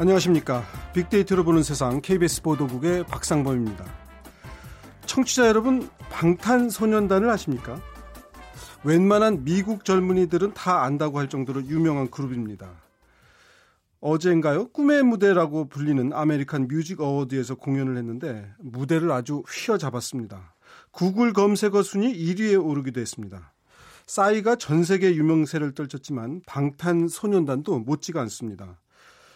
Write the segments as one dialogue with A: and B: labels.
A: 안녕하십니까. 빅데이터로 보는 세상 KBS 보도국의 박상범입니다. 청취자 여러분, 방탄소년단을 아십니까? 웬만한 미국 젊은이들은 다 안다고 할 정도로 유명한 그룹입니다. 어젠가요? 꿈의 무대라고 불리는 American Music Award에서 공연을 했는데 무대를 아주 휘어잡았습니다. 구글 검색어 순위 1위에 오르기도 했습니다. 싸이가 전 세계 유명세를 떨쳤지만 방탄소년단도 못지가 않습니다.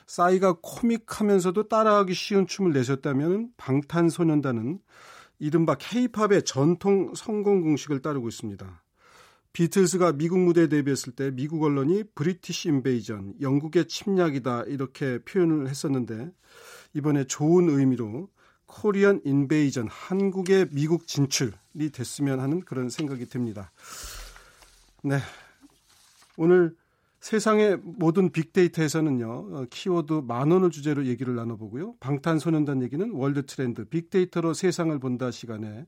A: 싸이가 코믹하면서도 따라하기 쉬운 춤을 내셨다면 방탄소년단은 이른바 케이팝의 전통 성공 공식을 따르고 있습니다. 비틀스가 미국 무대에 데뷔했을 때 미국 언론이 브리티시 인베이전, 영국의 침략이다 이렇게 표현을 했었는데 이번에 좋은 의미로 코리안 인베이전, 한국의 미국 진출이 됐으면 하는 그런 생각이 듭니다. 네. 오늘 세상의 모든 빅데이터에서는요, 어, 키워드 만 원을 주제로 얘기를 나눠보고요. 방탄소년단 얘기는 World Trend, 빅데이터로 세상을 본다 시간에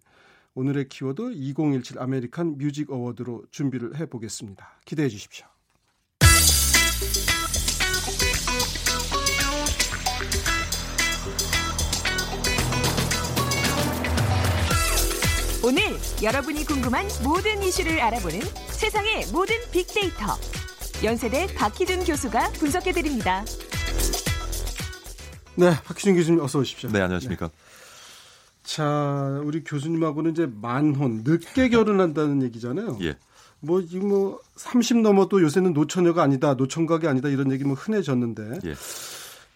A: 오늘의 키워드 2017 American Music Award로 준비를 해보겠습니다. 기대해 주십시오.
B: 오늘 여러분이 궁금한 모든 이슈를 알아보는 세상의 모든 빅데이터. 연세대 박희준 교수가 분석해 드립니다.
A: 네, 박희준 교수님 어서 오십시오.
C: 네, 안녕하십니까. 네.
A: 자, 우리 교수님하고는 이제 만혼, 늦게 결혼한다는 얘기잖아요.
C: 예.
A: 뭐, 지금 뭐, 30 넘어도 요새는 노처녀가 아니다, 노총각이 아니다, 이런 얘기 뭐 흔해졌는데.
C: 예.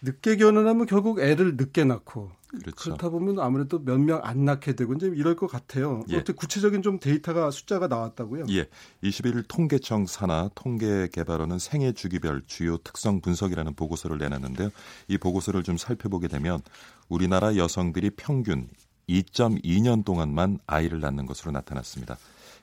A: 늦게 결혼하면 결국 애를 늦게 낳고
C: 그렇죠.
A: 그렇다 보면 아무래도 몇 명 안 낳게 되고 이제 이럴 것 같아요.
C: 예.
A: 어떻게 구체적인 좀 데이터가 숫자가 나왔다고요?
C: 예. 21일 통계청 산하 통계개발원은 생애 주기별 주요 특성 분석이라는 보고서를 내놨는데요. 이 보고서를 좀 살펴보게 되면 우리나라 여성들이 평균 2.2년 동안만 아이를 낳는 것으로 나타났습니다.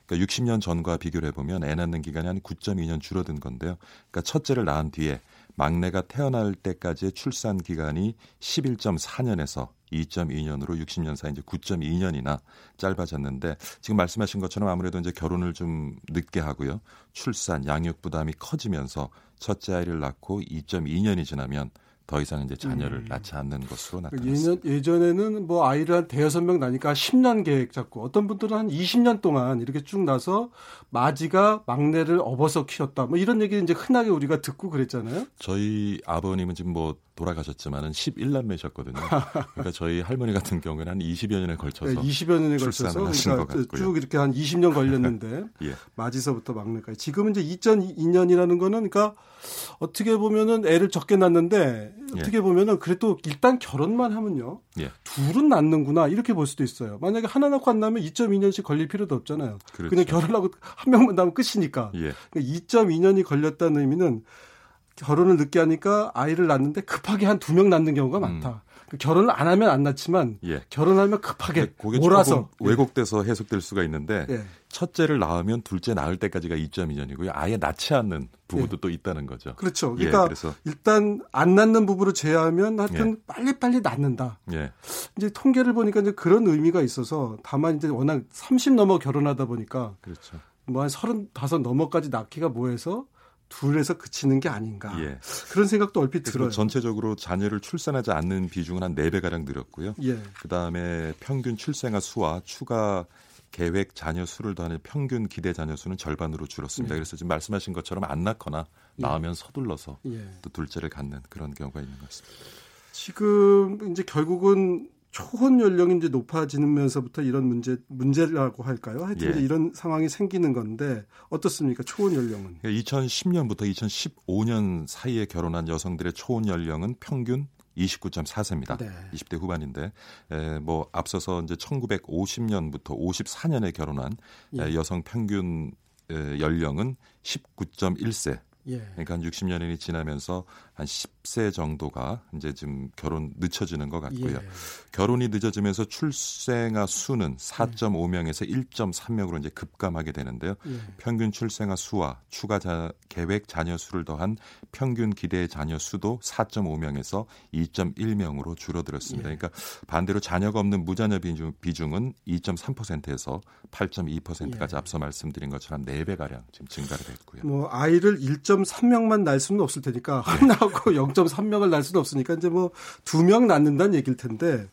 C: 그러니까 60년 전과 비교를 해보면 애 낳는 기간이 한 9.2년 줄어든 건데요. 그러니까 첫째를 낳은 뒤에 막내가 태어날 때까지의 출산 기간이 11.4년에서 2.2년으로 60년 사이 이제 9.2년이나 짧아졌는데 지금 말씀하신 것처럼 아무래도 이제 결혼을 좀 늦게 하고요. 출산, 양육 부담이 커지면서 첫째 아이를 낳고 2.2년이 지나면 더 이상 이제 자녀를 음. 낳지 않는 것으로 나타났습니다.
A: 예전 에는 뭐 아이를 한 대여섯 명 나니까 10년 계획 잡고 어떤 분들은 한 20년 동안 이렇게 쭉 나서 마지가 막내를 업어서 키웠다. 뭐 이런 얘기 이제 흔하게 우리가 듣고 그랬잖아요.
C: 저희 아버님은 지금 뭐 돌아가셨지만은 11남매셨거든요. 그러니까 저희 할머니 같은 경우에는 한 20여 년에 걸쳐서 네,
A: 20여 년에 걸쳐서 그러니까 쭉 이렇게 한 20년 걸렸는데
C: 예.
A: 마지서부터 막내까지. 지금은 이제 2002년이라는 거는 그러니까 어떻게 보면은 애를 적게 낳는데 어떻게 예. 보면은 그래도 일단 결혼만 하면요.
C: 예.
A: 둘은 낳는구나 이렇게 볼 수도 있어요. 만약에 하나 낳고 안 낳으면 2.2년씩 걸릴 필요도 없잖아요.
C: 그렇죠.
A: 그냥 결혼하고 한 명만 낳으면 끝이니까.
C: 예.
A: 그러니까 2.2년이 걸렸다는 의미는 결혼을 늦게 하니까 아이를 낳는데 급하게 한 두 명 낳는 경우가 많다. 음. 그 결혼을 안 하면 안 낳지만
C: 예.
A: 결혼하면 급하게
C: 그게
A: 몰아서
C: 왜곡돼서 해석될 수가 있는데
A: 예.
C: 첫째를 낳으면 둘째 낳을 때까지가 2.2년이고요. 아예 낳지 않는 부부도 예. 또 있다는 거죠.
A: 그렇죠. 예, 그러니까 그래서. 일단 안 낳는 부부를 제외하면 하여튼 예. 빨리빨리 낳는다.
C: 예.
A: 이제 통계를 보니까 이제 그런 의미가 있어서 다만 이제 워낙 30 넘어 결혼하다 보니까
C: 그렇죠.
A: 뭐한 35 넘어까지 낳기가 뭐해서 둘에서 그치는 게 아닌가
C: 예.
A: 그런 생각도 얼핏 들어요.
C: 전체적으로 자녀를 출산하지 않는 비중은 한 4배 가량 늘었고요.
A: 예.
C: 그다음에 평균 출생아 수와 추가 계획 자녀 수를 더하는 평균 기대 자녀 수는 절반으로 줄었습니다. 예. 그래서 지금 말씀하신 것처럼 안 낳거나 예. 낳으면 서둘러서
A: 예.
C: 또 둘째를 갖는 그런 경우가 있는 것 같습니다.
A: 지금 이제 결국은 초혼 연령이 이제 높아지면서부터 이런 문제 문제라고 할까요? 하여튼 예. 이런 상황이 생기는 건데 어떻습니까? 초혼 연령은
C: 2010년부터 2015년 사이에 결혼한 여성들의 초혼 연령은 평균 29.4세입니다.
A: 네.
C: 20대 후반인데 에, 뭐 앞서서 이제 1950년부터 54년에 결혼한 예. 여성 평균 에, 연령은 19.1세.
A: 예.
C: 그러니까 한 60년이 지나면서 한 10세 정도가 이제 지금 결혼 늦춰지는 것 같고요.
A: 예.
C: 결혼이 늦어지면서 출생아 수는 4.5명에서 1.3명으로 이제 급감하게 되는데요.
A: 예.
C: 평균 출생아 수와 추가 자, 계획 자녀 수를 더한 평균 기대 자녀 수도 4.5명에서 2.1명으로 줄어들었습니다.
A: 예.
C: 그러니까 반대로 자녀가 없는 무자녀 비중, 비중은 2.3%에서 8.2%까지
A: 예.
C: 앞서 말씀드린 것처럼 4배 가량 지금 증가를 했고요.
A: 뭐 아이를 2.3명만 날 수는 없을 테니까 하나 하고 0.3명을 날 수는 없으니까 이제 뭐 두 명 낳는다는 얘기일 텐데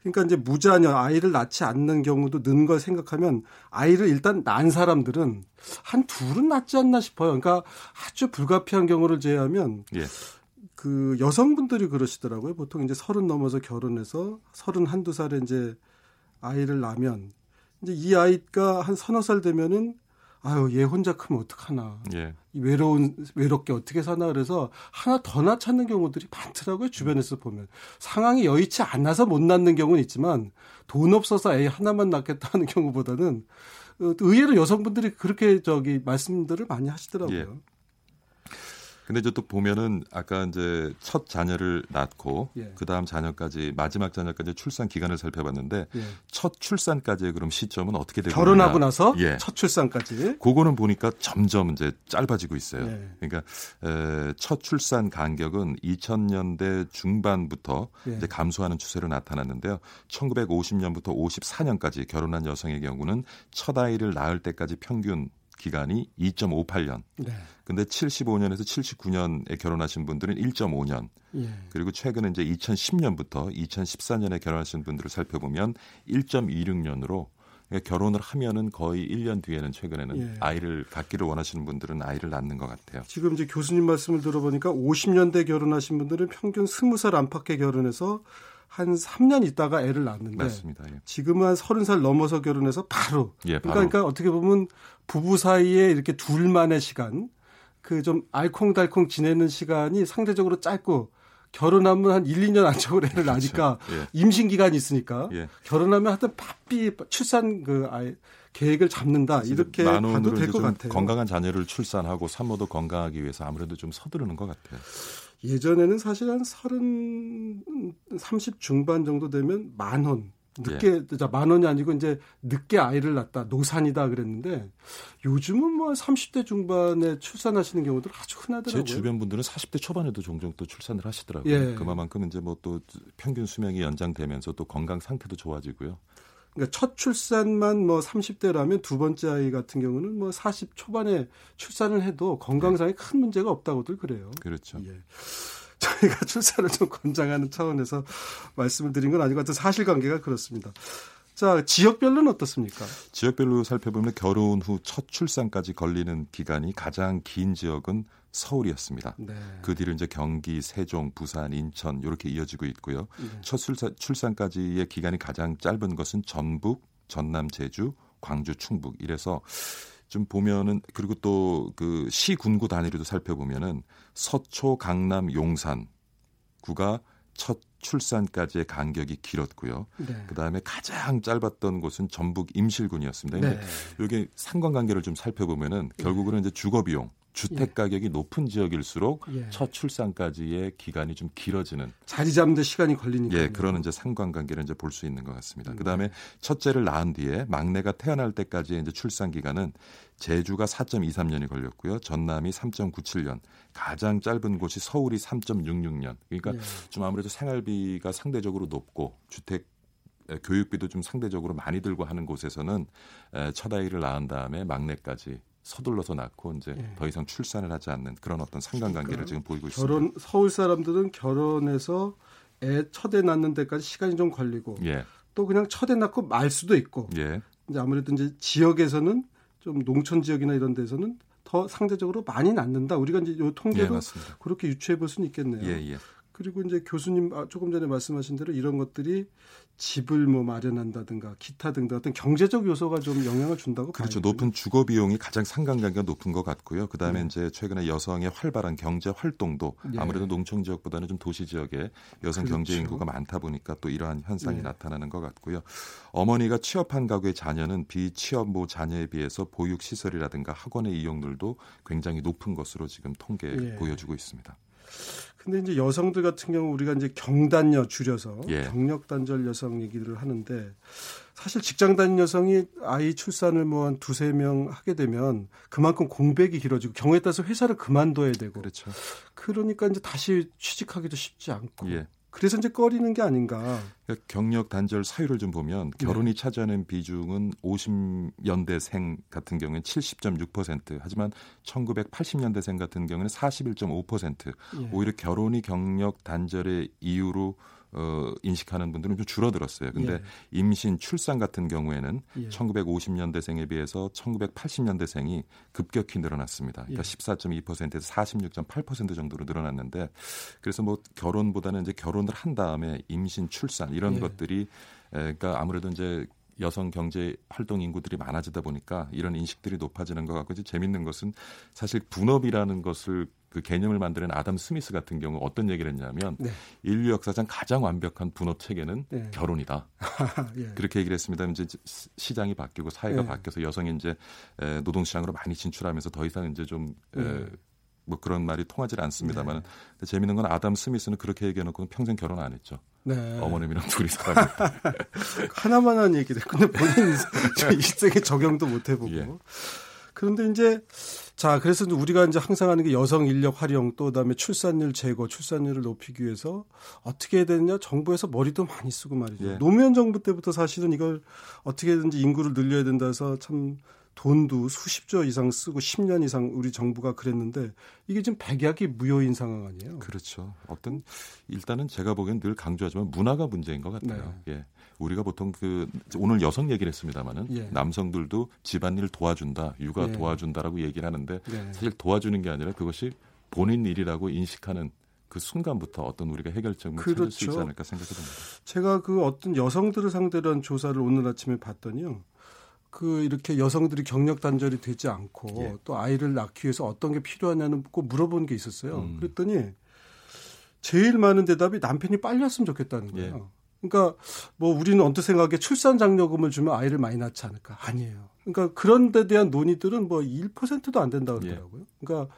A: 그러니까 이제 무자녀 아이를 낳지 않는 경우도 는 걸 생각하면 아이를 일단 낳은 사람들은 한 둘은 낳지 않나 싶어요. 그러니까 아주 불가피한 경우를 제외하면 예. 그 여성분들이 그러시더라고요. 보통 이제 서른 넘어서 결혼해서 서른 한두 살에 이제 아이를 낳으면 이제 이 아이가 한 서너 살 되면은 아유 얘 혼자 크면 어떡하나 예. 이 외로운 외롭게 어떻게 사나 그래서 하나 더 낳 찾는 경우들이 많더라고요 주변에서 보면 상황이 여의치 않아서 못 낳는 경우는 있지만 돈 없어서 애 하나만 낳겠다 하는 경우보다는 어, 의외로 여성분들이 그렇게 저기 말씀들을 많이 하시더라고요. 예.
C: 근데 이제 또 보면은 아까 이제 첫 자녀를 낳고 예. 그 다음 자녀까지 마지막 자녀까지 출산 기간을 살펴봤는데 예. 첫 출산까지의 그럼 시점은 어떻게 되고
A: 결혼하고 나서 예. 첫 출산까지
C: 그거는 보니까 점점 이제 짧아지고 있어요. 예. 그러니까 에, 첫 출산 간격은 2000년대 중반부터 예. 이제 감소하는 추세로 나타났는데요. 1950년부터 54년까지 결혼한 여성의 경우는 첫 아이를 낳을 때까지 평균 기간이 2.58년. 네. 근데 75년에서 79년에 결혼하신 분들은 1.5년. 예. 그리고 최근에 이제 2010년부터 2014년에 결혼하신 분들을 살펴보면 1.26년으로 그러니까 결혼을 하면은 거의 1년 뒤에는 최근에는 예. 아이를 갖기를 원하시는 분들은 아이를 낳는 것 같아요.
A: 지금 이제 교수님 말씀을 들어보니까 50년대 결혼하신 분들은 평균 20살 안팎에 결혼해서 한 3년 있다가 애를 낳았는데 맞습니다. 예. 지금은 한 30살 넘어서 결혼해서 바로, 예, 바로. 그러니까, 그러니까 어떻게 보면 부부 사이에 이렇게 둘만의 시간 그 좀 알콩달콩 지내는 시간이 상대적으로 짧고 결혼하면 한 1, 2년 안쪽으로 애를 그렇죠. 낳으니까 예. 임신 기간이 있으니까 예. 결혼하면 하여튼 바삐 출산 그 아이 계획을 잡는다 이렇게 봐도 될 것 같아요.
C: 건강한 자녀를 출산하고 산모도 건강하기 위해서 아무래도 좀 서두르는 것 같아요.
A: 예전에는 사실 한 서른, 30 중반 정도 되면 만 원. 늦게, 예. 만 원이 아니고 이제 늦게 아이를 낳다, 노산이다 그랬는데 요즘은 뭐 30대 중반에 출산하시는 경우들 아주 흔하더라고요.
C: 제 주변 분들은 40대 초반에도 종종 또 출산을 하시더라고요. 예. 그만큼 이제 뭐 또 평균 수명이 연장되면서 또 건강 상태도 좋아지고요.
A: 그러니까 첫 출산만 뭐 30대라면 두 번째 아이 같은 경우는 뭐 40 초반에 출산을 해도 건강상에 네. 큰 문제가 없다고들 그래요.
C: 그렇죠. 예.
A: 저희가 출산을 좀 권장하는 차원에서 말씀을 드린 건 아닌 것 같은 사실관계가 그렇습니다. 자, 지역별로는 어떻습니까?
C: 지역별로 살펴보면 결혼 후 첫 출산까지 걸리는 기간이 가장 긴 지역은 서울이었습니다. 네. 그 뒤로 이제 경기, 세종, 부산, 인천 이렇게 이어지고 있고요. 네. 첫 출산, 출산까지의 기간이 가장 짧은 것은 전북, 전남, 제주, 광주, 충북 이래서 좀 보면은 그리고 또 그 시 군구 단위로도 살펴보면은 서초, 강남, 용산 구가 첫 출산까지의 간격이 길었고요. 네. 그다음에 가장 짧았던 곳은 전북 임실군이었습니다. 네. 이게 상관관계를 좀 살펴보면은 결국은 이제 주거 비용 주택 예. 가격이 높은 지역일수록 예. 첫 출산까지의 기간이 좀 길어지는
A: 자리 잡는데 시간이 걸리니까
C: 예 그런 이제 상관관계를 이제 볼 수 있는 것 같습니다. 음. 그다음에 첫째를 낳은 뒤에 막내가 태어날 때까지의 이제 출산 기간은 제주가 4.23년이 걸렸고요. 전남이 3.97년, 가장 짧은 곳이 서울이 3.66년. 그러니까 예. 좀 아무래도 생활비가 상대적으로 높고 주택 교육비도 좀 상대적으로 많이 들고 하는 곳에서는 첫 아이를 낳은 다음에 막내까지 서둘러서 낳고 이제 예. 더 이상 출산을 하지 않는 그런 어떤 상관관계를 그러니까 지금 보이고
A: 결혼,
C: 있습니다.
A: 서울 사람들은 결혼해서 애 첫애 낳는 데까지 시간이 좀 걸리고 예. 또 그냥 첫애 낳고 말 수도 있고 예. 이제 아무래도 이제 지역에서는 좀 농촌 지역이나 이런 데서는 더 상대적으로 많이 낳는다. 우리가 이제 요 통계로 예, 그렇게 유추해 볼 수는 있겠네요. 그리고 이제 교수님 아, 조금 전에 말씀하신 대로 이런 것들이 집을 뭐 마련한다든가 기타 등등 어떤 경제적 요소가 좀 영향을 준다고
C: 그렇죠. 높은 주거 비용이 가장 상관관계가 높은 것 같고요. 그다음에 네. 이제 최근에 여성의 활발한 경제 활동도 네. 아무래도 농촌 지역보다는 좀 도시 지역에 여성 그렇죠. 경제 인구가 많다 보니까 또 이러한 현상이 네. 나타나는 것 같고요. 어머니가 취업한 가구의 자녀는 비취업 모 자녀에 비해서 보육 시설이라든가 학원의 이용률도 굉장히 높은 것으로 지금 통계 예. 보여주고 있습니다.
A: 근데 이제 여성들 같은 경우 우리가 이제 경단녀 줄여서 예. 경력 단절 여성 얘기를 하는데 사실 직장 다닌 여성이 아이 출산을 뭐 한 두세 명 하게 되면 그만큼 공백이 길어지고 경우에 따라서 회사를 그만둬야 되고
C: 그렇죠.
A: 그러니까 이제 다시 취직하기도 쉽지 않고 예. 그래서 이제 꺼리는 게 아닌가.
C: 그러니까 경력 단절 사유를 좀 보면 네. 결혼이 네. 차지하는 비중은 50년대생 같은 경우에는 70.6% 하지만 1980년대생 같은 경우에는 41.5% 예. 오히려 결혼이 경력 단절의 이유로 어, 인식하는 분들은 좀 줄어들었어요. 근데 예. 임신, 출산 같은 경우에는 예. 1950년대생에 비해서 1980년대생이 급격히 늘어났습니다. 그러니까 예. 14.2%에서 46.8% 정도로 늘어났는데 그래서 뭐 결혼보다는 이제 결혼을 한 다음에 임신, 출산 이런 예. 것들이 에, 그러니까 아무래도 이제 여성 경제 활동 인구들이 많아지다 보니까 이런 인식들이 높아지는 것 같고 이제 재밌는 것은 사실 분업이라는 것을 그 개념을 만드는 아담 스미스 같은 경우 어떤 얘기를 했냐면 네. 인류 역사상 가장 완벽한 분업 체계는 네. 결혼이다. 예. 그렇게 얘기를 했습니다. 이제 시장이 바뀌고 사회가 예. 바뀌어서 여성이 이제 노동 시장으로 많이 진출하면서 더 이상 이제 좀 예. 에, 뭐 그런 말이 통하지 않습니다만 네. 재미있는 건 아담 스미스는 그렇게 얘기해놓고 평생 결혼 안 했죠. 네. 어머님이랑 둘이 살아.
A: 하나만 한 얘기를. 근데 본인 일생에 적용도 못 해보고. 예. 그런데 이제 자 그래서 우리가 이제 항상 하는 게 여성 인력 활용 또 그다음에 출산율 제거, 출산율을 높이기 위해서 어떻게 해야 되느냐 정부에서 머리도 많이 쓰고 말이죠. 예. 노무현 정부 때부터 사실은 이걸 어떻게든지 인구를 늘려야 된다 해서 참 돈도 수십조 이상 쓰고 10년 이상 우리 정부가 그랬는데 이게 지금 백약이 무효인 상황 아니에요?
C: 그렇죠. 어떤 일단은 제가 보기엔 늘 강조하지만 문화가 문제인 것 같아요. 네. 예. 우리가 보통 그 오늘 여성 얘기를 했습니다마는 예. 남성들도 집안일 도와준다, 육아 예. 도와준다라고 얘기를 하는데 네. 사실 도와주는 게 아니라 그것이 본인 일이라고 인식하는 그 순간부터 어떤 우리가 해결점을 그렇죠. 찾을 수 있지 그렇죠. 않을까 생각이 듭니다.
A: 제가 그 어떤 여성들을 상대로 한 조사를 오늘 아침에 봤더니요. 그 이렇게 여성들이 경력 단절이 되지 않고 예. 또 아이를 낳기 위해서 어떤 게 필요하냐는 꼭 물어본 게 있었어요. 음. 그랬더니 제일 많은 대답이 남편이 빨리 왔으면 좋겠다는 거예요. 예. 그러니까 뭐 우리는 언뜻 생각에 출산 장려금을 주면 아이를 많이 낳지 않을까? 아니에요. 그러니까 그런 데 대한 논의들은 뭐 1%도 안 된다 그러더라고요. 예. 그러니까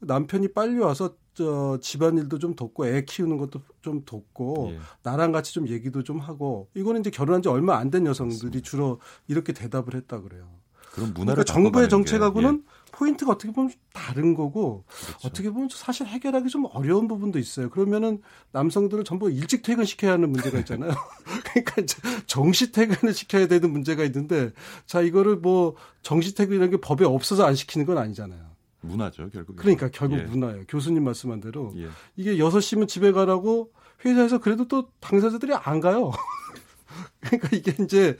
A: 남편이 빨리 와서 저 집안일도 좀 돕고 애 키우는 것도 좀 돕고 예. 나랑 같이 좀 얘기도 좀 하고 이거는 이제 결혼한 지 얼마 안 된 여성들이 맞습니다. 주로 이렇게 대답을 했다 그래요.
C: 그럼 문화를
A: 그러니까 정부의 정책하고는 예. 포인트가 어떻게 보면 다른 거고 그렇죠. 어떻게 보면 사실 해결하기 좀 어려운 부분도 있어요. 그러면은 남성들을 전부 일찍 퇴근시켜야 하는 문제가 있잖아요. 그러니까 정시 퇴근을 시켜야 되는 문제가 있는데 자 이거를 뭐 정시 퇴근이라는 게 법에 없어서 안 시키는 건 아니잖아요.
C: 문화죠, 결국.
A: 그러니까 결국 예. 문화예요. 교수님 말씀한 대로 예. 이게 6시면 집에 가라고 회사에서 그래도 또 당사자들이 안 가요. 그러니까 이게 이제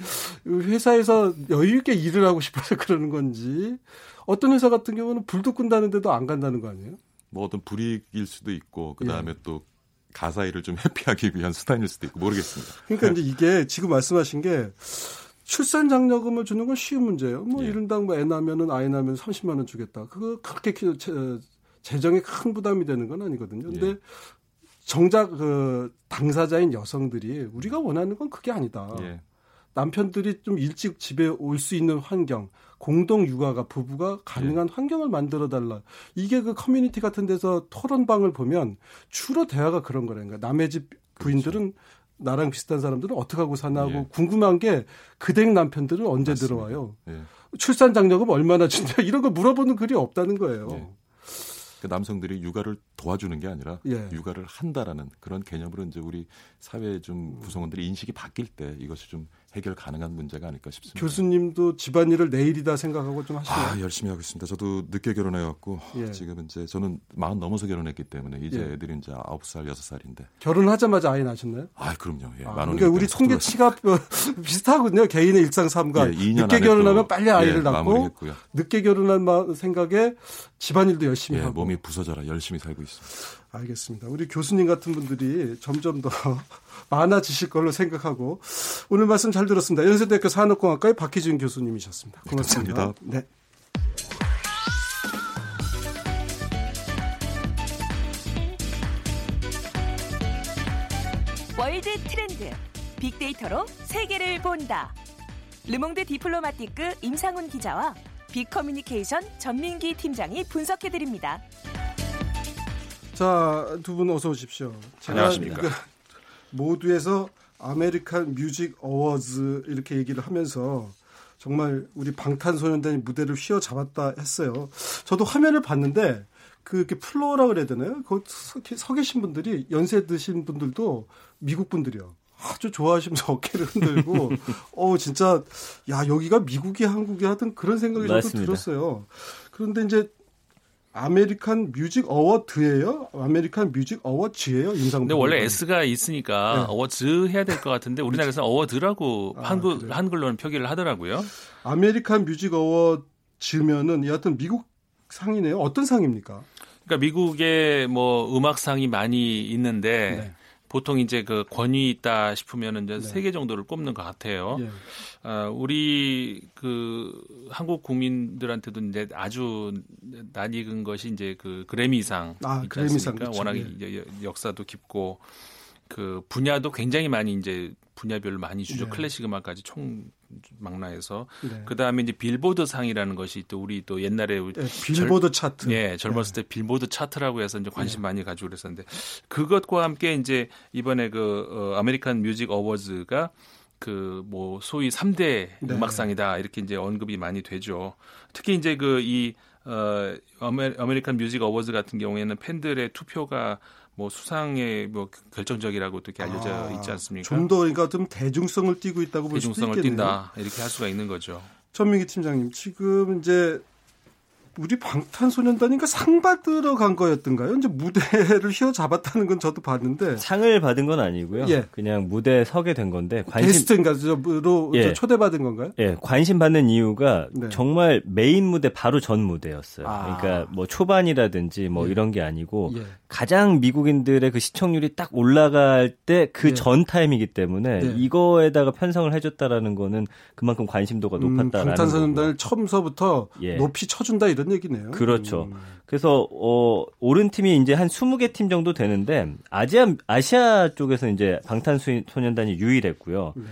A: 회사에서 여유 있게 일을 하고 싶어서 그러는 건지 어떤 회사 같은 경우는 불도 끈다는데도 안 간다는 거 아니에요?
C: 뭐 어떤 불이익일 수도 있고 그 다음에 예. 또 가사 일을 좀 회피하기 위한 수단일 수도 있고 모르겠습니다.
A: 그러니까 이제 이게 지금 말씀하신 게 출산 장려금을 주는 건 쉬운 문제예요. 뭐 예. 이른당 뭐애 낳으면은 아이 낳으면 30만 원 주겠다. 그거 그렇게 재정에 큰 부담이 되는 건 아니거든요. 근데 예. 정작 그 당사자인 여성들이 우리가 원하는 건 그게 아니다. 예. 남편들이 좀 일찍 집에 올 수 있는 환경, 공동 육아가 부부가 가능한 예. 환경을 만들어 달라. 이게 그 커뮤니티 같은 데서 토론방을 보면 주로 대화가 그런 거라니까. 남의 집 부인들은 그렇죠. 나랑 비슷한 사람들은 어떻게 하고 사나고 예. 궁금한 게 그댁 남편들은 언제 맞습니다. 들어와요. 예. 출산 장려금 얼마나 준다 이런 거 물어보는 글이 없다는 거예요. 예.
C: 그 남성들이 육아를 도와주는 게 아니라 예. 육아를 한다라는 그런 개념으로 이제 우리 사회 좀 구성원들이 인식이 바뀔 때 이것이 좀 해결 가능한 문제가 아닐까 싶습니다.
A: 교수님도 집안일을 내일이다 생각하고 좀 하시나요?
C: 아, 열심히 하고 있습니다. 저도 늦게 결혼해 갖고 예. 지금 이제 저는 마흔 넘어서 결혼했기 때문에 이제 예. 애들이 이제 아홉 살 여섯 살인데
A: 결혼하자마자 아이 낳으셨나요?
C: 아, 그럼요. 예,
A: 아, 그러니까 우리 통계치가 비슷하거든요. 개인의 일상 삶과 예, 늦게 결혼하면 빨리 아이를 예, 낳고 늦게 결혼한 생각에 집안일도 열심히
C: 예,
A: 하고
C: 몸이 부서져라 열심히 살고 있습니다.
A: 알겠습니다. 우리 교수님 같은 분들이 점점 더 많아지실 걸로 생각하고 오늘 말씀 잘 들었습니다. 연세대학교 산업공학과의 박희준 교수님이셨습니다. 고맙습니다. 네.
B: World Trend 빅데이터로 세계를 본다. 르몽드 디플로마티크 임상훈 기자와 빅커뮤니케이션 전민기 팀장이 분석해 드립니다.
A: 자, 두 분 어서 오십시오.
C: 안녕하십니까. 그
A: 모두에서 American Music Awards 이렇게 얘기를 하면서 정말 우리 방탄소년단이 무대를 휘어잡았다 했어요. 저도 화면을 봤는데 그 이렇게 플로어라 그래야 되나요? 거기 서, 서 계신 분들이 연세 드신 분들도 미국 분들이요. 아주 좋아하시면서 어깨를 흔들고 어 진짜 야 여기가 미국이 한국인가 하던 그런 생각이 저도 들었어요. 그런데 이제 American Music Award예요? American Music Awards예요? 인상.
D: 근데 원래 S가 있으니까 네. 어워즈 해야 될 것 같은데 우리나라에서 Award라고 아, 한글 그래요? 한글로는 표기를 하더라고요.
A: American Music Awards면은 여하튼 미국 상이네요. 어떤 상입니까?
D: 그러니까 미국에 뭐 음악상이 많이 있는데 네. 보통 이제 그 권위 있다 싶으면은 이제 네. 세개 정도를 꼽는 것 같아요. 예. 어, 우리 그 한국 국민들한테도 이제 아주 낯익은 것이 이제 그 그래미상 아, 그래미상 그렇죠. 워낙 예. 역사도 깊고 그 분야도 굉장히 많이 이제 분야별로 많이 주죠. 네. 클래식 음악까지 총 망라해서 네. 그다음에 이제 빌보드 상이라는 것이 또 우리 또 옛날에 네,
A: 빌보드 절, 차트.
D: 예, 젊었을 네. 때 빌보드 차트라고 해서 이제 관심 네. 많이 가지고 그랬었는데 그것과 함께 이제 이번에 그 어, American Music Awards가 그 뭐 소위 3대 네. 음악상이다 이렇게 이제 언급이 많이 되죠. 특히 이제 그이 어, 아메, 아메리칸 뮤직 어워즈 같은 경우에는 팬들의 투표가 뭐 수상에 뭐 결정적이라고 이렇게 알려져 아, 있지 않습니까?
A: 좀더 그러니까 좀 대중성을 띠고 있다고 볼수 있겠네요.
D: 대중성을 띈다 이렇게 할 수가 있는 거죠.
A: 전민기 팀장님 지금 이제 우리 방탄소년단인가 상 받으러 간 거였던가요? 이제 무대를 휘어잡았다는 건 저도 봤는데
E: 상을 받은 건 아니고요. 예. 그냥 무대에 서게 된 건데
A: 관심 게스트인가로 예. 초대받은 건가요?
E: 예, 관심 받는 이유가 네. 정말 메인 무대 바로 전 무대였어요. 아. 그러니까 뭐 초반이라든지 뭐 예. 이런 게 아니고 예. 가장 미국인들의 그 시청률이 딱 올라갈 때 그전 예. 타임이기 때문에 예. 이거에다가 편성을 해줬다라는 거는 그만큼 관심도가 음, 높았다라는 음,
A: 방탄소년단을 처음서부터 높이 쳐준다 이런 얘기네요.
E: 그렇죠. 음. 그래서 어 오른 팀이 이제 한 20개 팀 정도 되는데 아시아 아시아 쪽에서 이제 방탄소년단이 유일했고요. 네.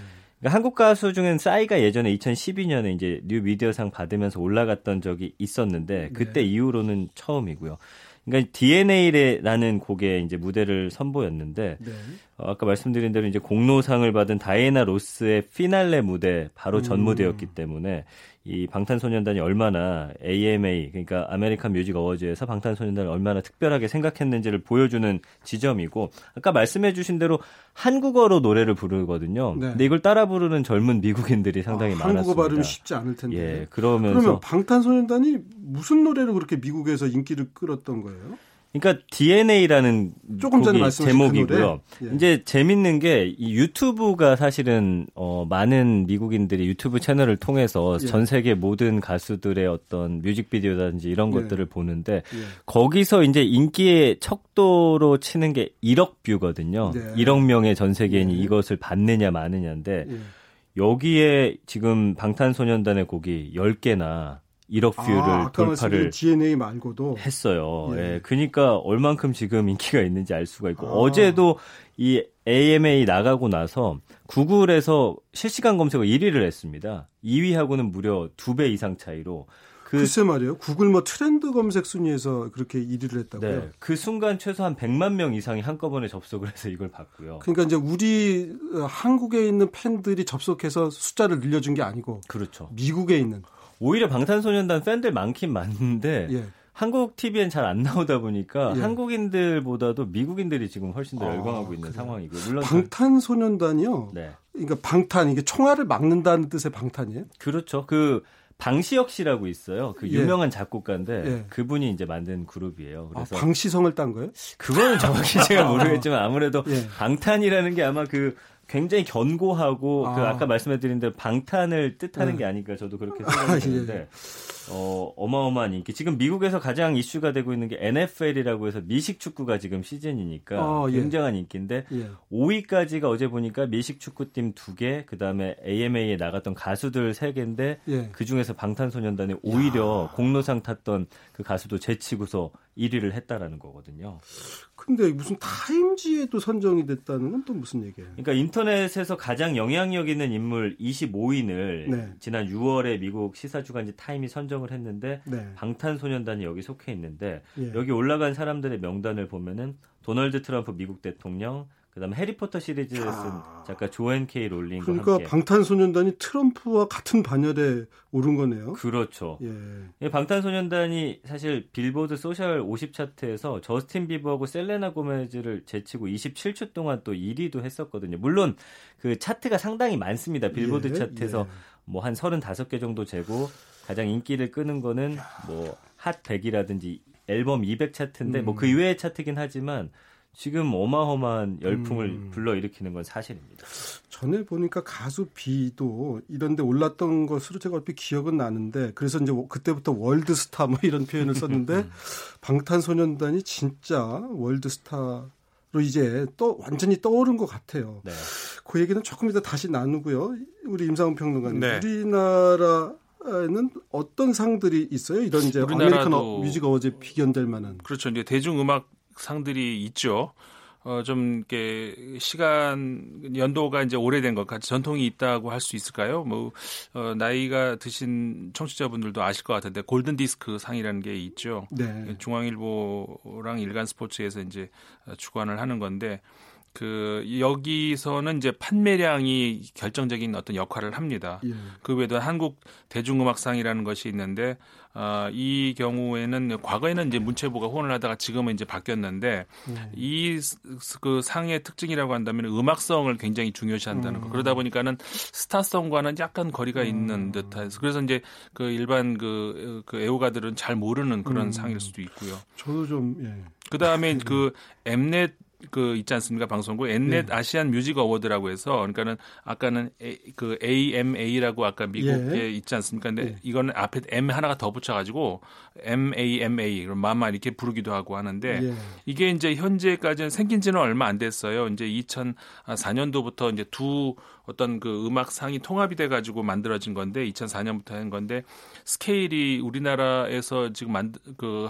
E: 그러니까 한국 가수 중엔 싸이가 예전에 2012년에 이제 뉴 미디어상 받으면서 올라갔던 적이 있었는데 그때 네. 이후로는 처음이고요. 그러니까 DNA라는 곡에 이제 무대를 선보였는데 네. 어, 아까 말씀드린 대로 이제 공로상을 받은 다이애나 로스의 피날레 무대 바로 전 음. 무대였기 때문에 이 방탄소년단이 얼마나 AMA 그러니까 아메리칸 뮤직 어워즈에서 방탄소년단을 얼마나 특별하게 생각했는지를 보여주는 지점이고 아까 말씀해주신 대로 한국어로 노래를 부르거든요. 네. 근데 이걸 따라 부르는 젊은 미국인들이 상당히 아, 많았습니다.
A: 한국어 발음 쉽지 않을 텐데.
E: 예, 그러면서
A: 그러면 방탄소년단이 무슨 노래를 그렇게 미국에서 인기를 끌었던 거예요?
E: 그러니까 DNA라는 조금 전에 제목이고요. 그 예. 이제 재밌는 게 이 유튜브가 사실은 어 많은 미국인들이 유튜브 채널을 통해서 예. 전 세계 모든 가수들의 어떤 뮤직비디오라든지 이런 예. 것들을 보는데 예. 거기서 이제 인기의 척도로 치는 게 1억 뷰거든요. 1억 명의 전 세계인이 예. 이것을 받느냐 마느냐인데 예. 여기에 지금 방탄소년단의 곡이 10개나 1억 뷰를 아, 돌파를
A: DNA 말고도
E: 했어요. 예. 예. 그러니까 얼만큼 지금 인기가 있는지 알 수가 있고 아. 어제도 이 AMA 나가고 나서 구글에서 실시간 검색어 1위를 했습니다. 2위하고는 무려 2배 이상 차이로
A: 그, 글쎄 말이에요. 구글 뭐 트렌드 검색 순위에서 그렇게 1위를 했다고요? 네.
E: 그 순간 최소한 100만 명 이상이 한꺼번에 접속을 해서 이걸 봤고요.
A: 그러니까 이제 우리 어, 한국에 있는 팬들이 접속해서 숫자를 늘려준 게 아니고
E: 그렇죠.
A: 미국에 있는
E: 오히려 방탄소년단 팬들 많긴 많은데 예. 한국 TV엔 잘 안 나오다 보니까 예. 한국인들보다도 미국인들이 지금 훨씬 더 아, 열광하고 아, 있는 그래요? 상황이고 물론
A: 방탄소년단이요. 네. 그러니까 방탄 이게 총알을 막는다는 뜻의 방탄이에요?
E: 그렇죠. 그 방시혁 씨라고 있어요. 그 예. 유명한 예. 작곡가인데 예. 그분이 이제 만든 그룹이에요.
A: 아, 그래서 아, 방시성을 딴 거예요?
E: 그거는 정확히 제가 모르겠지만 아무래도 예. 방탄이라는 게 아마 그 굉장히 견고하고 아. 그 아까 말씀해드린 대로 방탄을 뜻하는 네. 게 아닐까 저도 그렇게 생각이 드는데 아, 예. 어, 어마어마한 인기. 지금 미국에서 가장 이슈가 되고 있는 게 NFL이라고 해서 미식 축구가 지금 시즌이니까 아, 예. 굉장한 인기인데 예. 5위까지가 어제 보니까 미식 축구팀 2개, 그다음에 AMA에 나갔던 가수들 3개인데 예. 그 중에서 방탄소년단이 오히려 야. 공로상 탔던 그 가수도 제치고서 1위를 했다라는 거거든요.
A: 근데 무슨 타임지에도 선정이 됐다는 건 또 무슨 얘기예요?
E: 그러니까 인터넷에서 가장 영향력 있는 인물 25인을 네. 지난 6월에 미국 시사주간지 타임이 선정을 했는데 네. 방탄소년단이 여기 속해 있는데 예. 여기 올라간 사람들의 명단을 보면은 도널드 트럼프 미국 대통령, 그다음에 해리포터 시리즈를 쓴 아. 작가 조앤 케이 롤링과
A: 그러니까
E: 함께.
A: 방탄소년단이 트럼프와 같은 반열에 오른 거네요.
E: 그렇죠. 예. 방탄소년단이 사실 빌보드 소셜 50 차트에서 저스틴 비버하고 셀레나 고메즈를 제치고 27주 동안 또 1위도 했었거든요. 물론 그 차트가 상당히 많습니다. 빌보드 예, 차트에서 예. 뭐한 35개 정도 되고 가장 인기를 끄는 거는 뭐 핫 100이라든지 앨범 200 차트인데 음. 뭐그 이외의 차트긴 하지만 지금 어마어마한 열풍을 음. 불러일으키는 건 사실입니다.
A: 전에 보니까 가수 비도 이런데 올랐던 것으로 제가 얼핏 기억은 나는데 그래서 이제 그때부터 월드스타 뭐 이런 표현을 썼는데 음. 방탄소년단이 진짜 월드스타 로 이제 또 완전히 떠오른 것 같아요. 네. 그 얘기는 조금 이따 다시 나누고요. 우리 임상훈 평론가님, 네. 우리나라 는 어떤 상들이 있어요? 이런 이제 아메리칸 뮤직 어워즈 비견될 만한.
D: 그렇죠. 이제 대중음악 상들이 있죠. 어, 좀, 이렇게, 시간, 연도가 이제 오래된 것 같이 전통이 있다고 할 수 있을까요? 뭐, 어, 나이가 드신 청취자분들도 아실 것 같은데, 골든 디스크 상이라는 게 있죠. 네. 중앙일보랑 일간 스포츠에서 이제 주관을 하는 건데, 그 여기서는 이제 판매량이 결정적인 어떤 역할을 합니다. 예. 그 외에도 한국 대중음악상이라는 것이 있는데 어, 이 경우에는 과거에는 이제 문체부가 후원을 하다가 지금은 이제 바뀌었는데 예. 이그 상의 특징이라고 한다면 음악성을 굉장히 중요시한다는 음. 거. 그러다 보니까는 스타성과는 약간 거리가 음. 있는 듯해서 그래서 이제 그 일반 그, 그 애호가들은 잘 모르는 그런 음. 상일 수도 있고요.
A: 저도 좀 예.
D: 그다음에 그 엠넷 그 있지 않습니까 방송국 엠넷 네. 아시안 뮤직 어워드라고 해서 그러니까는 아까는 A, 그 AMA라고 아까 미국에 예. 있지 않습니까? 근데 예. 이거는 앞에 M 하나가 더 붙여가지고 MAMA 그럼 마마 이렇게 부르기도 하고 하는데 예. 이게 이제 현재까지는 생긴지는 얼마 안 됐어요. 이제 2004년도부터 이제 두 어떤 그 음악상이 통합이 돼 가지고 만들어진 건데 2004년부터 한 건데 스케일이 우리나라에서 지금 만 그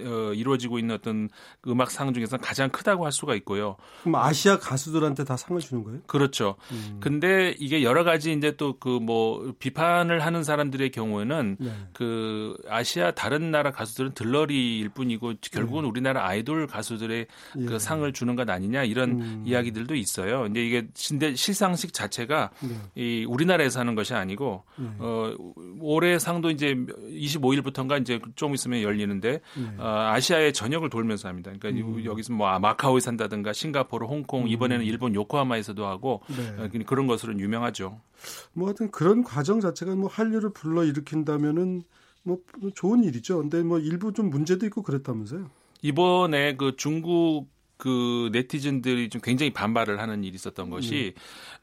D: 어, 이루어지고 있는 어떤 음악상 중에서 가장 크다고 할 수가 있고요.
A: 그럼 아시아 가수들한테 다 상을 주는 거예요?
D: 그렇죠. 음. 근데 이게 여러 가지 이제 또 그 뭐 비판을 하는 사람들의 경우에는 네. 그 아시아 다른 나라 가수들은 들러리일 뿐이고 결국은 네. 우리나라 아이돌 가수들의 그 예. 그 상을 주는 것 아니냐 이런 음. 이야기들도 있어요. 근데 이게 실상식 자 체가 네. 이 우리나라에서 하는 것이 아니고 네. 어 올해 상도 이제 25일부터인가 이제 좀 있으면 열리는데 네. 어, 아시아의 전역을 돌면서 합니다. 그러니까 음. 여기서 뭐 마카오에 산다든가 싱가포르, 홍콩, 음. 이번에는 일본 요코하마에서도 하고 네. 어, 그런 것으로는 유명하죠.
A: 뭐 하여튼 그런 과정 자체가 뭐 한류를 불러 일으킨다면은 뭐 좋은 일이죠. 근데 뭐 일부 좀 문제도 있고 그랬다면서요.
D: 이번에 그 중국 그 네티즌들이 좀 굉장히 반발을 하는 일이 있었던 것이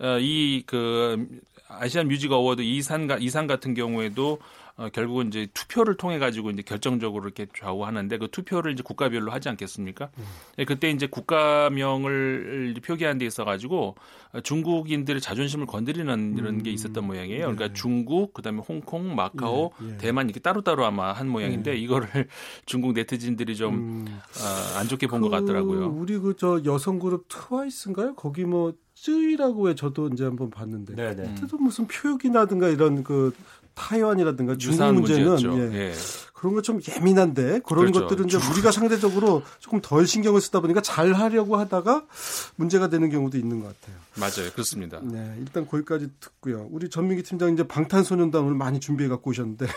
D: 음. 어, 이그 아시안 뮤직 어워드 이 상 이 상 같은 경우에도 어, 결국은 이제 투표를 통해 가지고 이제 결정적으로 이렇게 좌우하는데 그 투표를 이제 국가별로 하지 않겠습니까? 음. 네, 그때 이제 국가명을 표기한 데 있어 가지고 중국인들의 자존심을 건드리는 이런 음. 게 있었던 모양이에요. 그러니까 네. 중국, 그다음에 홍콩, 마카오, 네. 네. 대만 이렇게 따로따로 아마 한 모양인데 네. 이거를 중국 네티즌들이 좀안 음. 어, 좋게 본것 그 같더라고요.
A: 우리 그 저 여성 그룹 트와이스인가요? 거기 뭐 쯔이라고 해 저도 이제 한번 봤는데 네네. 그때도 무슨 표기나든가 이런 그 타이완이라든가 중국 문제는 예. 예. 그런 거 좀 예민한데 그런 그렇죠. 것들은 이제 우리가 상대적으로 조금 덜 신경을 쓰다 보니까 잘 하려고 하다가 문제가 되는 경우도 있는 것 같아요.
D: 맞아요, 그렇습니다.
A: 네, 일단 거기까지 듣고요. 우리 전민기 팀장 이제 방탄소년단을 많이 준비해 갖고 오셨는데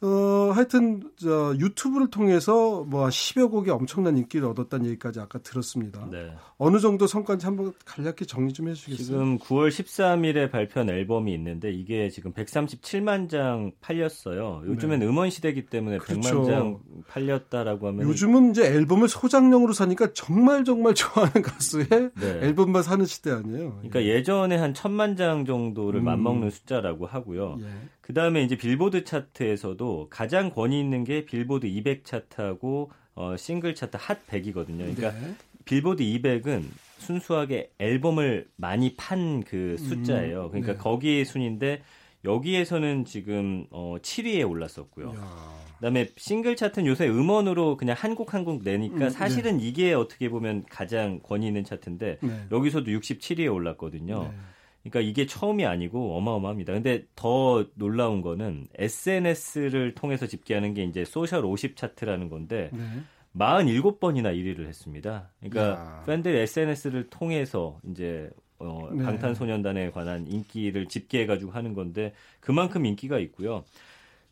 A: 어, 하여튼, 저, 유튜브를 통해서 뭐 10여 곡이 엄청난 인기를 얻었다는 얘기까지 아까 들었습니다. 네. 어느 정도 성과인지 한번 간략히 정리 좀 해주시겠어요?
E: 지금 9월 13일에 발표한 앨범이 있는데 이게 지금 137만 장 팔렸어요. 요즘엔 네. 음원 시대이기 때문에 그렇죠. 100만 장 팔렸다라고 하면
A: 요즘은 이제 앨범을 소장용으로 사니까 정말 정말 좋아하는 가수의 네. 앨범만 사는 시대 아니에요.
E: 그러니까 예. 전에 한 천만 장 정도를 음. 맞먹는 숫자라고 하고요. 예. 그 다음에 이제 빌보드 차트에서도 가장 권위 있는 게 빌보드 200 차트하고 어, 싱글 차트 핫 100이거든요. 그러니까 네. 빌보드 200은 순수하게 앨범을 많이 판 그 숫자예요. 음, 그러니까 네. 거기에 순인데 여기에서는 지금 어 7위에 올랐었고요. 야. 그다음에 싱글 차트는 요새 음원으로 그냥 한 곡 한 곡 내니까 음, 네. 사실은 네. 이게 어떻게 보면 가장 권위 있는 차트인데 네. 여기서도 67위에 올랐거든요. 네. 그러니까 이게 처음이 아니고 어마어마합니다. 근데 더 놀라운 거는 SNS를 통해서 집계하는 게 이제 소셜 50 차트라는 건데 네. 47번이나 1위를 했습니다. 그러니까 야. 팬들 SNS를 통해서 이제 어, 네. 방탄소년단에 관한 인기를 집계해가지고 하는 건데 그만큼 인기가 있고요.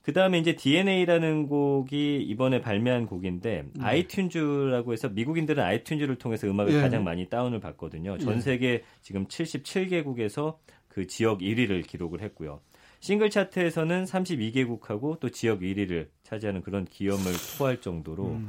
E: 그 다음에 이제 DNA라는 곡이 이번에 발매한 곡인데 네. 아이튠즈라고 해서 미국인들은 아이튠즈를 통해서 음악을 예. 가장 많이 다운을 받거든요. 전 예. 세계 지금 77개국에서 그 지역 1위를 기록을 했고요. 싱글 차트에서는 32개국하고 또 지역 1위를 차지하는 그런 기염을 토할 정도로 음.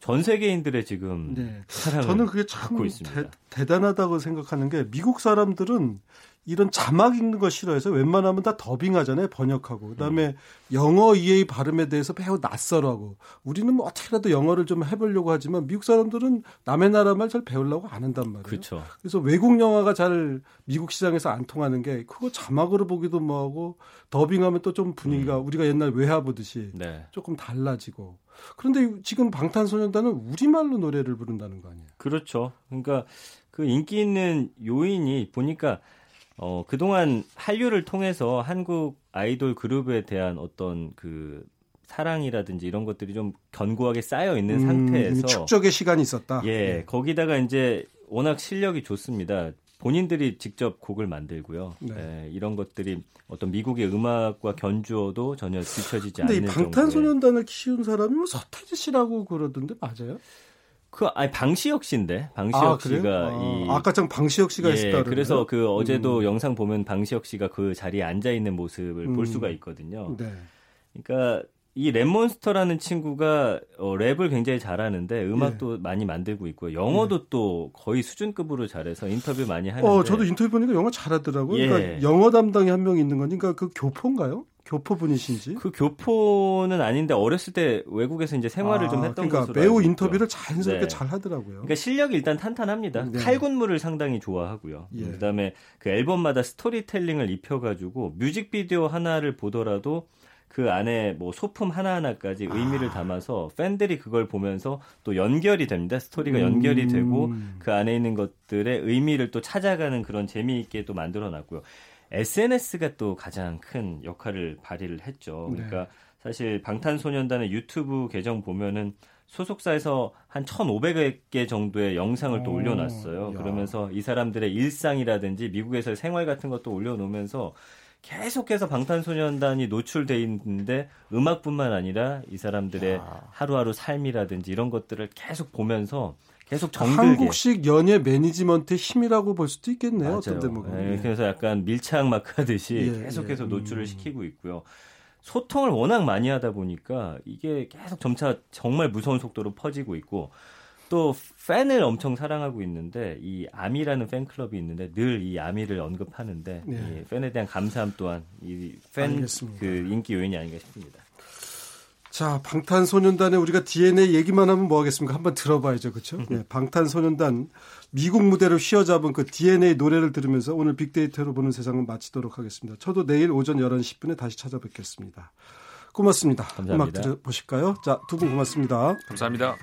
E: 전 세계인들의 지금 네. 사랑을
A: 저는 그게 참 대, 대단하다고 생각하는 게 미국 사람들은 이런 자막 읽는 거 싫어해서 웬만하면 다 더빙하잖아요 번역하고 그다음에 음. 영어 EA 발음에 대해서 매우 낯설어하고 우리는 뭐 어떻게라도 영어를 좀 해보려고 하지만 미국 사람들은 남의 나라 말 잘 배우려고 안 한단 말이에요.
E: 그렇죠.
A: 그래서 외국 영화가 잘 미국 시장에서 안 통하는 게 그거 자막으로 보기도 뭐하고 더빙하면 또 좀 분위기가 음. 우리가 옛날 외화 보듯이 네. 조금 달라지고 그런데 지금 방탄소년단은 우리말로 노래를 부른다는 거 아니에요?
E: 그렇죠. 그러니까 그 인기 있는 요인이 보니까 어, 그동안 한류를 통해서 한국 아이돌 그룹에 대한 어떤 그 사랑이라든지 이런 것들이 좀 견고하게 쌓여 있는 음, 상태에서
A: 축적의 시간이 있었다.
E: 예, 네. 거기다가 이제 워낙 실력이 좋습니다. 본인들이 직접 곡을 만들고요. 네. 예, 이런 것들이 어떤 미국의 음악과 견주어도 전혀 뒤처지지 않는
A: 근데 이 방탄소년단을 키운 사람이 뭐 서태지 씨라고 그러던데 맞아요?
E: 그 아니 방시혁 씨인데 방시혁 아, 씨가
A: 아, 이 아까 전 방시혁 씨가 예, 있었다
E: 그래서 그 어제도 음. 영상 보면 방시혁 씨가 그 자리에 앉아 있는 모습을 음. 볼 수가 있거든요. 네. 그러니까 이 랩몬스터라는 친구가 어, 랩을 굉장히 잘하는데 음악도 예. 많이 만들고 있고요. 영어도 예. 또 거의 수준급으로 잘해서 인터뷰 많이 하는데. 어,
A: 저도 인터뷰 보니까 영어 잘하더라고요. 그러니까 예. 그러니까 영어 담당이 한 명 있는 거니까 그 교포인가요? 교포분이신지?
E: 그 교포는 아닌데 어렸을 때 외국에서 이제 생활을 아, 좀 했던
A: 그러니까
E: 것으로
A: 매우 인터뷰를 자연스럽게 네. 잘 하더라고요.
E: 그러니까 실력이 일단 탄탄합니다. 네. 칼군무를 상당히 좋아하고요. 예. 그다음에 그 앨범마다 스토리텔링을 입혀가지고 뮤직비디오 하나를 보더라도 그 안에 뭐 소품 하나하나까지 의미를 아. 담아서 팬들이 그걸 보면서 또 연결이 됩니다. 스토리가 연결이 되고 음. 그 안에 있는 것들의 의미를 또 찾아가는 그런 재미있게 또 만들어 놨고요. SNS가 또 가장 큰 역할을 발휘를 했죠. 네. 그러니까 네. 사실 방탄소년단의 유튜브 계정 보면은 소속사에서 한 1,500개 정도의 영상을 또 올려놨어요. 야. 그러면서 이 사람들의 일상이라든지 미국에서의 생활 같은 것도 올려놓으면서 계속해서 방탄소년단이 노출돼 있는데 음악뿐만 아니라 이 사람들의 야. 하루하루 삶이라든지 이런 것들을 계속 보면서 계속 정들게.
A: 한국식 연예 매니지먼트의 힘이라고 볼 수도 있겠네요. 맞아요. 어떤 대목은.
E: 네, 그래서 약간 밀착 마크 하듯이 예, 계속해서 예. 노출을 음. 시키고 있고요. 소통을 워낙 많이 하다 보니까 이게 계속 점차 정말 무서운 속도로 퍼지고 있고 또 팬을 엄청 사랑하고 있는데 이 아미라는 팬클럽이 있는데 늘 이 아미를 언급하는데 네. 이 팬에 대한 감사함 또한 이 팬 그 인기 요인이 아닌가 싶습니다.
A: 자, 방탄소년단의 우리가 DNA 얘기만 하면 뭐 하겠습니까? 한번 들어봐야죠. 그렇죠? 네, 방탄소년단 미국 무대로 휘어잡은 그 DNA 노래를 들으면서 오늘 빅데이터로 보는 세상을 마치도록 하겠습니다. 저도 내일 오전 11시 10분에 다시 찾아뵙겠습니다. 고맙습니다. 감사합니다. 음악 들어보실까요? 자, 두 분 고맙습니다.
D: 감사합니다.